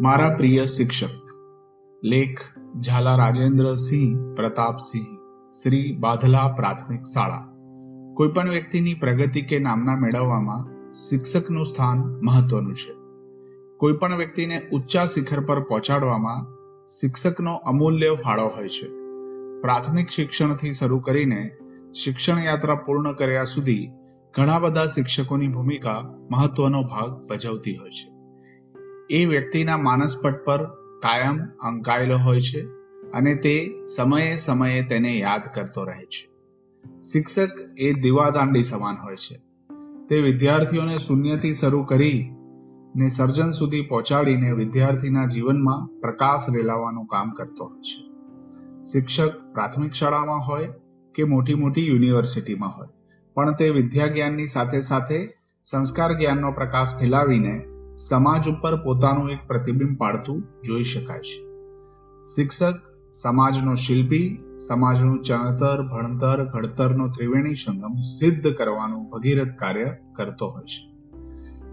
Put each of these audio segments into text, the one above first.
મારા પ્રિય શિક્ષક, લેખ ઝાલા રાજેન્દ્રસિંહ પ્રતાપસિંહ શ્રી બાધલા પ્રાથમિક શાળા. કોઈપણ વ્યક્તિની પ્રગતિ કે નામના મેળવવામાં શિક્ષકનું સ્થાન મહત્વનું છે. કોઈપણ વ્યક્તિને ઊંચા શિખર પર પહોંચાડવામાં શિક્ષકનો અમૂલ્ય ફાળો હોય છે. પ્રાથમિક શિક્ષણથી શરૂ કરીને શિક્ષણ યાત્રા પૂર્ણ કર્યા સુધી ઘણા બધા શિક્ષકોની ભૂમિકા મહત્વનો ભાગ ભજવતી હોય છે. એ વ્યક્તિના માનસપટ પર કાયમ અંકાયેલો હોય છે અને તે સમયે સમયે તેને યાદ કરતો રહે છે. શિક્ષક એ દીવાદાંડી સમાન હોય છે. તે વિદ્યાર્થીઓને શૂન્યથી શરૂ કરી ને સર્જન સુધી પહોંચાડીને વિદ્યાર્થીના જીવનમાં પ્રકાશ રેલાવવાનું કામ કરતો હોય છે. શિક્ષક પ્રાથમિક શાળામાં હોય કે મોટી મોટી યુનિવર્સિટીમાં હોય, પણ તે વિદ્યા જ્ઞાનની સાથે સાથે સંસ્કાર જ્ઞાનનો પ્રકાશ ફેલાવીને સમાજ ઉપર પોતાનું એક પ્રતિબિંબ પાડતું જોઈ શકાય છે. શિક્ષક, સમાજનો શિલ્પી, સમાજનું ચણતર, ભણતર, ઘડતરનો ત્રિવેણી સંગમ સિદ્ધ કરવાનું ભગીરથ કાર્ય કરતો હોય છે.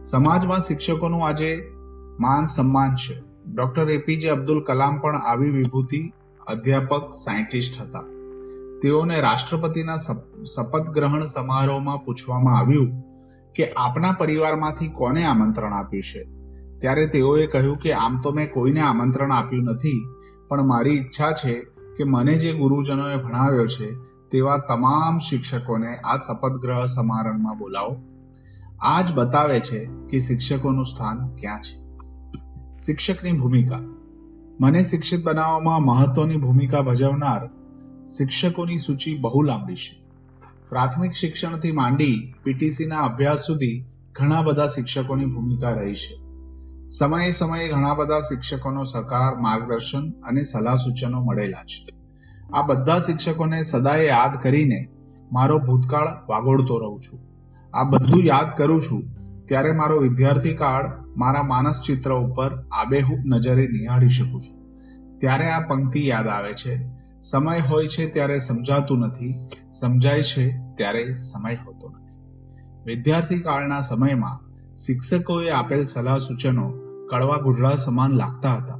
સમાજમાં શિક્ષકોનું આજે માન સન્માન છે. ડોક્ટર એપીજે અબ્દુલ કલામ પણ આવી વિભૂતિ અધ્યાપક સાયન્ટિસ્ટ હતા. તેઓને રાષ્ટ્રપતિના શપથ ગ્રહણ સમારોહમાં પૂછવામાં આવ્યું કે આપના પરિવારમાંથી કોને આમંત્રણ આપ્યું છે? ત્યારે તેઓએ કહ્યું કે આમ તો મેં કોઈને આમંત્રણ આપ્યું નથી, પણ મારી ઈચ્છા છે કે મને જે ગુરુજનોએ ભણાવ્યો છે તેવા તમામ શિક્ષકોને આ શપથ ગ્રહ સમારંભમાં બોલાવો. આ જ બતાવે છે કે શિક્ષકોનું સ્થાન ક્યાં છે. શિક્ષકની ભૂમિકા. મને શિક્ષિત બનાવવામાં મહત્વની ભૂમિકા ભજવનાર શિક્ષકોની સૂચિ બહુ લાંબી છે. પ્રાથમિક શિક્ષણથી માંડી પીટીસીના અભ્યાસ સુધી ઘણા બધા શિક્ષકોની ભૂમિકા રહી છે. સમયે સમયે ઘણા બધા શિક્ષકોનો સહકાર, માર્ગદર્શન અને સલાહ સૂચનો મળેલા છે. આ બધા શિક્ષકોને સદાય યાદ કરીને મારો ભૂતકાળ વાગોળતો રહું છું. આ બધું યાદ કરું છું ત્યારે મારો વિદ્યાર્થી કાળ મારા માનસ ચિત્ર ઉપર આબેહૂબ નજરે નિહાળી શકું છું. ત્યારે આ પંક્તિ યાદ આવે છે. સમય હોય છે ત્યારે સમજાતું નથી, સમજાય છે ત્યારે સમય હોતો નથી. વિદ્યાર્થી કાળના સમયમાં શિક્ષકોએ આપેલ સલાહ સૂચનો કડવા ગુઢળા સમાન લાગતા હતા.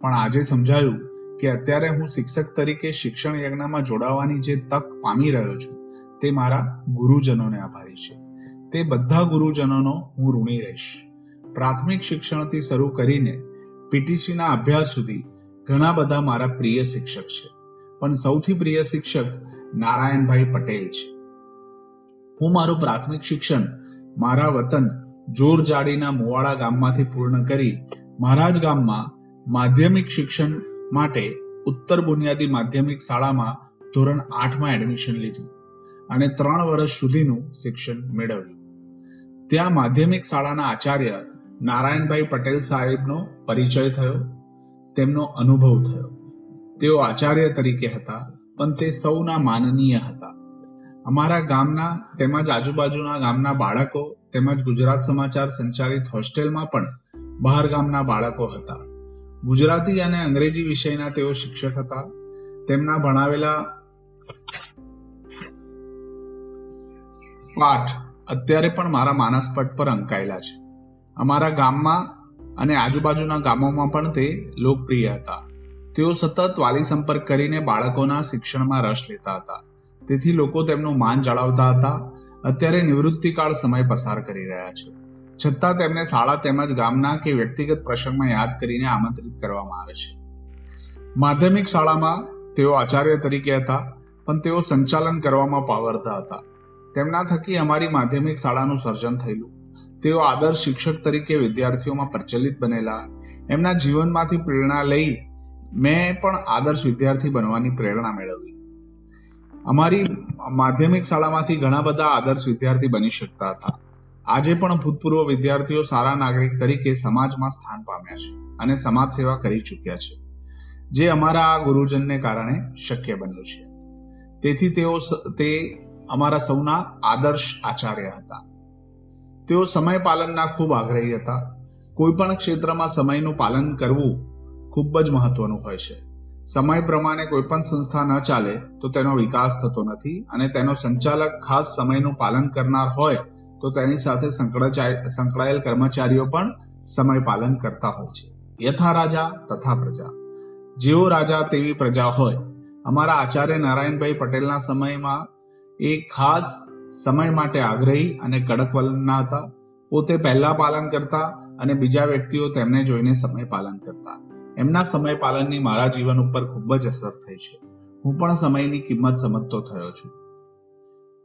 પણ આજે સમજાયું કે અત્યારે હું શિક્ષક તરીકે શિક્ષણ યજ્ઞમાં જોડાવાની જે તક પામી રહ્યો છું, તે મારા ગુરુજનોને આભારી છે. તે બધા ગુરુજનોનો હું ઋણી રહીશ. પ્રાથમિક શિક્ષણથી શરૂ કરીને પીટીસીના અભ્યાસ સુધી ઘણા બધા મારા પ્રિય શિક્ષક છે. પણ સૌથી પ્રિય શિક્ષક નારાયણભાઈ પટેલ છે. હું મારું પ્રાથમિક શિક્ષણ મારા વતન જોરજાડીના મોવાડા ગામમાંથી પૂર્ણ કરી મારા જ ગામમાં માધ્યમિક શિક્ષણ માટે ઉત્તર બુનિયાદી માધ્યમિક શાળામાં ધોરણ આઠમાં એડમિશન લીધું અને ત્રણ વર્ષ સુધીનું શિક્ષણ મેળવ્યું. ત્યાં માધ્યમિક શાળાના આચાર્ય નારાયણભાઈ પટેલ સાહેબનો પરિચય થયો, તેમનો અનુભવ થયો. તેઓ આચાર્ય તરીકે હતા, પણ તે સૌના માનનીય હતા. અમારા ગામના, તેમજ આજુબાજુના ગામના બાળકો, તેમજ ગુજરાત સમાચાર સંચાલિત હોસ્ટેલમાં પણ બહાર ગામના બાળકો હતા. ગુજરાતી અને અંગ્રેજી વિષયના તેઓ શિક્ષક હતા. તેમના ભણાવેલા પાઠ અત્યારે પણ મારા માનસપટ પર અંકાયેલા છે. અમારા ગામમાં અને આજુબાજુના ગામોમાં પણ તે લોકપ્રિય હતા. તેઓ સતત વાલી સંપર્ક કરીને બાળકોના શિક્ષણમાં રસ લેતા હતા. તેથી લોકો તેમનું માન જાળવતા હતા. અત્યારે નિવૃત્તિકાળ સમય પસાર કરી રહ્યા છે. છતાં તેમને શાળા તેમજ ગામના કે વ્યક્તિગત પ્રસંગમાં યાદ કરીને આમંત્રિત કરવામાં આવે છે. માધ્યમિક શાળામાં તેઓ આચાર્ય તરીકે હતા, પણ તેઓ સંચાલન કરવામાં પાવરતા હતા. તેમના થકી અમારી માધ્યમિક શાળાનું સર્જન થયેલું. તેઓ આદર્શ શિક્ષક તરીકે વિદ્યાર્થીઓમાં પ્રચલિત બનેલા, એમના જીવનમાંથી પ્રેરણા લઈ મેં પણ આદર્શ વિદ્યાર્થી બનવાની પ્રેરણા મેળવી. અમારી માધ્યમિક શાળામાંથી ઘણા બધા આદર્શ વિદ્યાર્થી બની શકતા હતા. આજે પણ ભૂતપૂર્વ વિદ્યાર્થીઓ સારા નાગરિક તરીકે સમાજમાં સ્થાન પામ્યા છે અને સમાજ સેવા કરી ચૂક્યા છે, જે અમારા આ ગુરુજનને કારણે શક્ય બન્યું છે. તેથી તેઓ તે અમારા સૌના આદર્શ આચાર્ય હતા. તેઓ સમય પાલનના ખૂબ આગ્રહી હતા. કોઈ પણ ક્ષેત્રમાં સમયનું પાલન કરવું ખૂબ જ મહત્વનું હોય છે. સમય પ્રમાણે કોઈ પણ સંસ્થા ન ચાલે તો તેનો વિકાસ થતો નથી અને તેનો સંચાલક ખાસ સમયનું પાલન કરનાર હોય તો તેની સાથે સંકળાયેલ કર્મચારીઓ પણ સમય પાલન કરતા હોય છે. યથા રાજા તથા પ્રજા. જેવો રાજા તેવી પ્રજા હોય. અમારા આચાર્ય નારાયણભાઈ પટેલના સમયમાં એ ખાસ સમય માટે આગ્રહી અને કડક વલણના હતા. પોતે પહેલા પાલન કરતા અને બીજા વ્યક્તિઓ તેમને જોઈને સમય પાલન કરતા. એમના સમય પાલનની મારા જીવન ઉપર ખૂબ જ અસર થઈ છે. હું પણ સમયની કિંમત સમજતો થયો છું.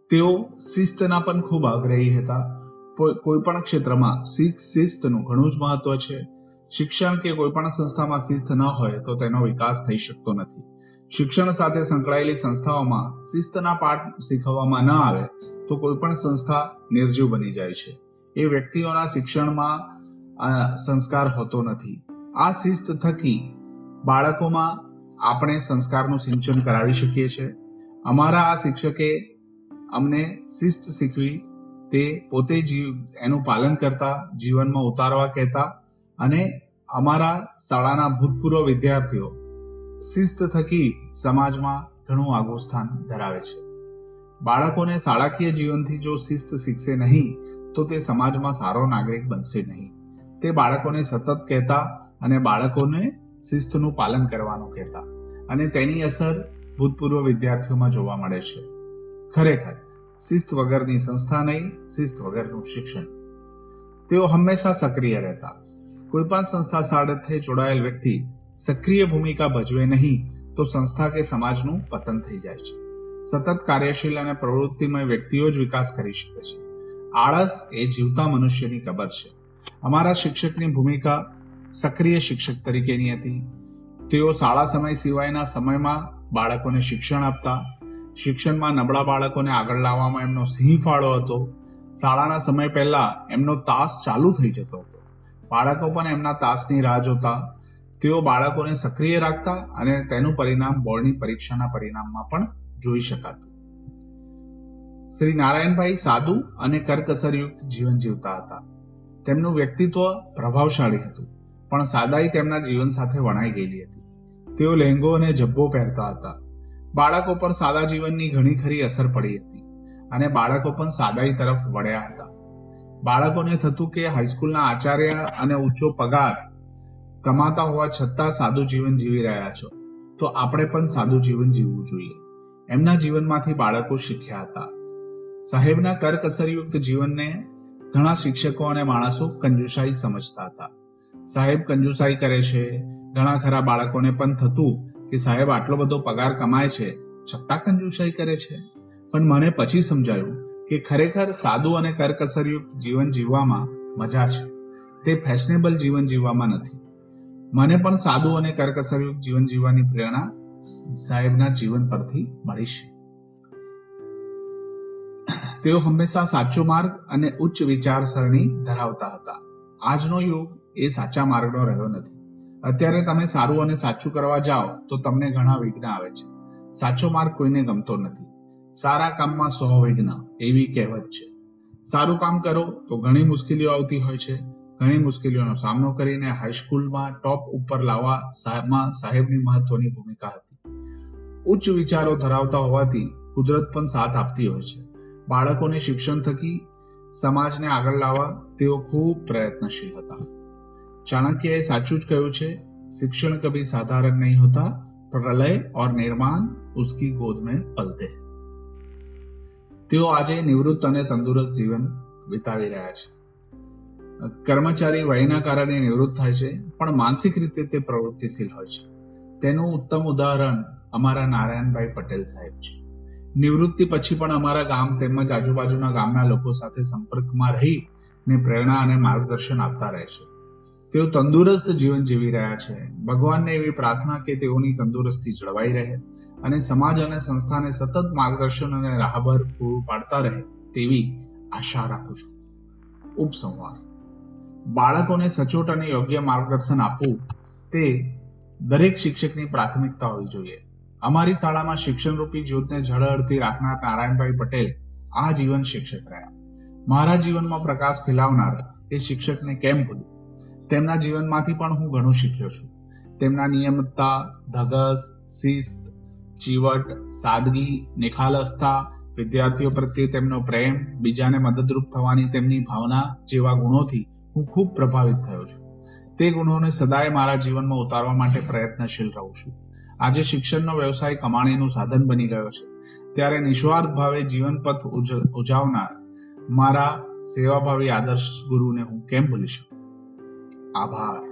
તેઓ શિસ્તના પણ ખૂબ આગ્રહી હતા. કોઈ પણ ક્ષેત્રમાં શિસ્તનું ઘણું જ મહત્વ છે. શિક્ષણ કે કોઈ પણ સંસ્થામાં શિસ્ત ન હોય તો તેનો વિકાસ થઈ શકતો નથી. શિક્ષણ સાથે સંકળાયેલી સંસ્થાઓમાં શિસ્તના પાઠ શીખવવામાં ન આવે તો કોઈ પણ સંસ્થા નિર્જીવ બની જાય છે. એ વ્યક્તિઓના શિક્ષણમાં સંસ્કાર હોતો નથી. આ શિસ્ત થકી બાળકોમાં આપણે સંસ્કારનું સિંચન કરાવી શકીએ છીએ. અમારા આ શિક્ષકે અમને શિસ્ત શીખવી, તે પોતે જીવ, એનું પાલન કરતા, જીવનમાં ઉતારવા કહેતા અને અમારા શાળાના ભૂતપૂર્વ વિદ્યાર્થીઓ શિસ્ત થકી સમાજમાં ઘણું આગવું સ્થાન ધરાવે છે. બાળકોને શાળાકીય જીવનથી જો શિસ્ત શીખશે નહીં, તો તે સમાજમાં સારો નાગરિક બનશે નહીં. તે બાળકોને સતત કહેતા અને બાળકોને શિસ્તનું પાલન કરવાનું કહેતા. અને તેની અસર ભૂતપૂર્વ વિદ્યાર્થીઓમાં જોવા મળે છે. ખરેખર, શિસ્ત વગરની સંસ્થા નહીં, શિસ્ત વગરનું શિક્ષણ. તેઓ હંમેશા સક્રિય રહેતા. કોઈ પણ સંસ્થા સાથે જોડાયેલ વ્યક્તિ સક્રિય ભૂમિકા ભજવે નહીં, તો સંસ્થા કે સમાજનું પતન થઈ જાય છે. સતત કાર્યશીલ અને પ્રવૃત્તિમય વ્યક્તિઓ જ વિકાસ કરી શકે છે. આળસ એ જીવતા મનુષ્યની કબર છે. અમારા શિક્ષકની ભૂમિકા સક્રિય શિક્ષક તરીકેની હતી. તેઓ શાળા સમય સિવાયના સમયમાં બાળકોને શિક્ષણ આપતા, શિક્ષણમાં નબળા બાળકોને આગળ લાવવામાં એમનો સિંહ ફાળો હતો. શાળાના સમય પહેલા એમનો તાસ ચાલુ થઈ જતો હતો. બાળકો પણ એમના તાસની રાહ જોતા. તેઓ બાળકોને સક્રિય રાખતા અને તેનું પરિણામ બોર્ડની પરીક્ષાના પરિણામમાં પણ જોઈ શકાતું. શ્રી નારાયણભાઈ સાદું અને કરકસરયુક્ત જીવન જીવતા હતા. તેમનું વ્યક્તિત્વ પ્રભાવશાળી હતું. પણ સાદાઈ તેમના જીવન સાથે વણાઈ ગયેલી હતી. તેઓ લહેંગો અને જબ્બો પહેરતા હતા. બાળકો પર સાદા જીવનની ઘણી ખરી અસર પડી હતી અને બાળકો પણ સાદાઈ તરફ વળ્યા હતા. બાળકોને થતું કે હાઈસ્કૂલના આચાર્ય અને ઊંચો પગાર કમાતા હોવા છતાં સાદું જીવન જીવી રહ્યા છો, તો આપણે પણ સાદું જીવન જીવવું જોઈએ. એમના જીવનમાંથી બાળકો શીખ્યા હતા. સાહેબના કરકસરયુક્ત જીવનને ઘણા શિક્ષકો અને માણસો કંજુસાઈ સમજતા હતા. સાહેબ કંજુસાઈ કરે છે. ઘણા ખરા બાળકોને પણ થતું કે સાહેબ આટલો બધો પગાર કમાય છે, છતાં કંજુસાઈ કરે છે. પણ મને પછી સમજાયું કે ખરેખર સાદું અને કરકસરયુક્ત જીવન જીવવામાં મજા છે. તે ફેશનેબલ જીવન જીવવામાં નથી. મને પણ સાદું અને કરકસરયુક્ત જીવન જીવવાની પ્રેરણા સાહેબના જીવન પરથી મળી છે. તેઓ હંમેશા સાચો માર્ગ અને ઉચ્ચ વિચારસરણી ધરાવતા હતા. આજનો યુગ એ સાચા માર્ગનો રહ્યો નથી. અત્યારે તમે સારું અને સાચું કરવા જાઓ, તો તમને ઘણા વિઘ્ન આવે છે. સાચો માર્ગ કોઈને ગમતો નથી. સારા કામમાં સો વિઘ્ન, એવી કહેવત છે. સારું કામ કરો, તો ઘણી મુશ્કેલીઓ આવતી હોય છે. ઘણી મુશ્કેલીઓનો સામનો કરીને હાઈસ્કૂલમાં ટોપ ઉપર લાવવા સાહેબમાં સાહેબની મહત્વની ભૂમિકા હતી. ઉચ્ચ વિચારો ધરાવતા હોવાથી કુદરત પણ સાથ આપતી હોય છે. બાળકોને શિક્ષણ થકી સમાજને આગળ લાવવા તેઓ ખૂબ પ્રયત્નશીલ હતા. ચાણક્યએ સાચું જ કહ્યું છે, શિક્ષણ કભી સાધારણ નહીં હોતા, પ્રલય ઓર નિર્માણ ઉસકી ગોદ મેં પલતે. તેઓ આજે નિવૃત્ત અને તંદુરસ્ત જીવન વિતાવી રહ્યા છે. કર્મચારી વયના કારણે નિવૃત્ત થાય છે, પણ માનસિક રીતે તે પ્રવૃત્તિશીલ હોય છે. તેનું ઉત્તમ ઉદાહરણ અમારા નારાયણભાઈ પટેલ સાહેબ છે. નિવૃત્તિ પછી પણ અમારા ગામ તેમજ આજુબાજુના ગામના લોકો સાથે સંપર્કમાં રહી ને પ્રેરણા અને માર્ગદર્શન આપતા રહે છે. તેઓ તંદુરસ્ત જીવન જીવી રહ્યા છે. ભગવાનને એવી પ્રાર્થના કે તેઓની તંદુરસ્તી જળવાઈ રહે અને સમાજ અને સંસ્થાને સતત માર્ગદર્શન અને રાહબર પૂરું પાડતા રહે તેવી આશા રાખું છું. ઉપસંહાર બાળકોને સચોટ અને યોગ્ય માર્ગદર્શન આપવું તે દરેક શિક્ષકની પ્રાથમિકતા હોવી જોઈએ. અમારી શાળામાં શિક્ષણરૂપી જ્યોતને ઝળહળતી રાખનાર નારાયણભાઈ પટેલ આ જીવન શિક્ષક રહ્યા. મારા જીવનમાં પ્રકાશ ફેલાવનાર એ શિક્ષકને કેમ ભૂલું? તેમના જીવનમાંથી પણ હું ઘણું શીખ્યો છું. તેમના નિયમિતતા, ધગસ, શિસ્ત, ચીવટ, સાદગી, નિખાલસતા, વિદ્યાર્થીઓ પ્રત્યે તેમનો પ્રેમ, બીજાને મદદરૂપ થવાની તેમની ભાવના જેવા ગુણોથી હું ખૂબ પ્રભાવિત થયો છું. તે ગુણોને સદાય મારા જીવનમાં ઉતારવા માટે પ્રયત્નશીલ રહું છું. આજે શિક્ષણનો વ્યવસાય કમાણીનું સાધન બની ગયો છે. ત્યારે નિસ્વાર્થ ભાવે જીવનપથ ઉજ- ઉજાવનાર મારા સેવાભાવી આદર્શ ગુરુને હું કેમ ભૂલી શકું? આભાર